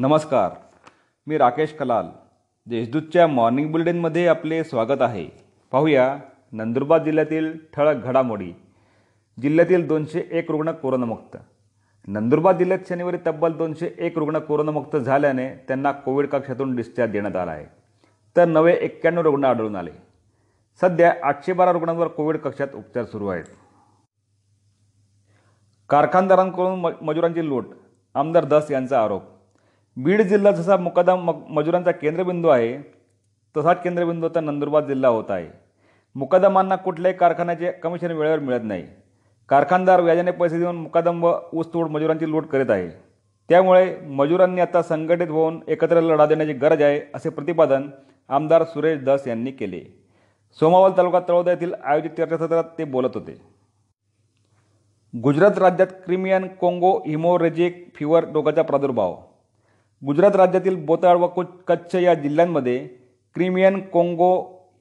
नमस्कार. मी राकेश कलाल. देशदूतच्या मॉर्निंग बुलेटिनमध्ये आपले स्वागत आहे. पाहूया नंदुरबार जिल्ह्यातील ठळक घडामोडी. जिल्ह्यातील दोनशे एक रुग्ण कोरोनामुक्त. नंदुरबार जिल्ह्यात शनिवारी तब्बल दोनशे एक रुग्ण कोरोनामुक्त झाल्याने त्यांना कोविड कक्षातून डिस्चार्ज देण्यात आला आहे. तर नवे एक्क्याण्णव रुग्ण आढळून आले. सध्या आठशे बारा रुग्णांवर कोविड कक्षात उपचार सुरू आहेत. कारखानदारांकडून म मजुरांची लूट. आमदार दस यांचा आरोप. बीड जिल्हा जसा मुकादम म मजुरांचा केंद्रबिंदू आहे तसाच केंद्रबिंदू आता नंदुरबार जिल्हा होत आहे. मुकादमांना कुठल्याही कारखान्याचे कमिशन वेळेवर मिळत नाही. कारखानदार व्याजाने पैसे देऊन मुकादम व ऊसतोड मजुरांची लूट करीत आहे. त्यामुळे मजुरांनी आता संघटित होऊन एकत्र लढा देण्याची गरज आहे असे प्रतिपादन आमदार सुरेश दास यांनी केले. सोमावल तालुका तळोदा येथील आयोजित चर्चासत्रात ते बोलत होते. गुजरात राज्यात क्रिमियन कोंगो हिमोरेजिक फिवर रोगाचा प्रादुर्भाव गुजरात राज्यातील बोताळ व कुच कच्छ या जिल्ह्यांमध्ये क्रिमियन कोंगो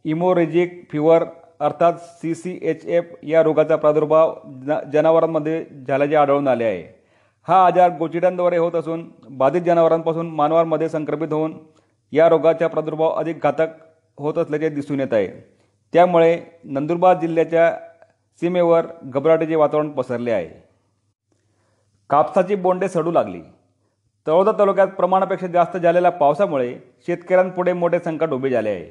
इमोरेजिक फिवर अर्थात सी सी एच एफ या रोगाचा प्रादुर्भाव जनावरांमध्ये झाल्याचे आढळून आले आहे. हा आजार गोचिड्यांद्वारे होत असून बाधित जनावरांपासून मानवांमध्ये संक्रमित होऊन या रोगाचा प्रादुर्भाव अधिक घातक होत असल्याचे दिसून येत आहे. त्यामुळे नंदुरबार जिल्ह्याच्या सीमेवर घबराटीचे वातावरण पसरले आहे. कापसाची बोंडे सडू लागली. तळोदा तालुक्यात प्रमाणापेक्षा जास्त झालेल्या पावसामुळे शेतकऱ्यांपुढे मोठे संकट उभे झाले आहे.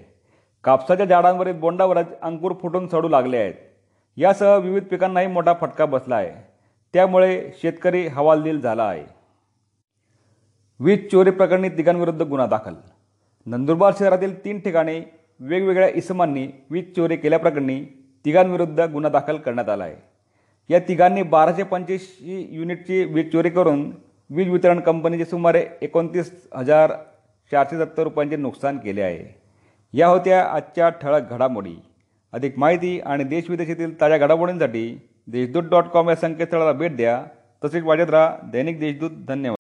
कापसाच्या झाडांवरील बोंडावरच अंकुर फुटून सडू लागले आहेत. यासह विविध पिकांनाही मोठा फटका बसला आहे. त्यामुळे शेतकरी हवालदिल झाला आहे. वीज चोरी प्रकरणी तिघांविरुद्ध गुन्हा दाखल. नंदुरबार शहरातील तीन ठिकाणी वेगवेगळ्या इसमांनी वीज चोरी केल्याप्रकरणी तिघांविरुद्ध गुन्हा दाखल करण्यात आला आहे. या तिघांनी बाराशे पंच्याऐंशी युनिटची वीज चोरी करून वीज वितरण कंपनीचे सुमारे एकोणतीस हजार चारशे सत्तर रुपयांचे नुकसान केले आहे. या होत्या आजच्या ठळक घडामोडी. अधिक माहिती आणि देशविदेशातील ताज्या घडामोडींसाठी देशदूत डॉट कॉम या संकेतस्थळाला भेट द्या. तसेच वाजत राहा दैनिक देशदूत. धन्यवाद.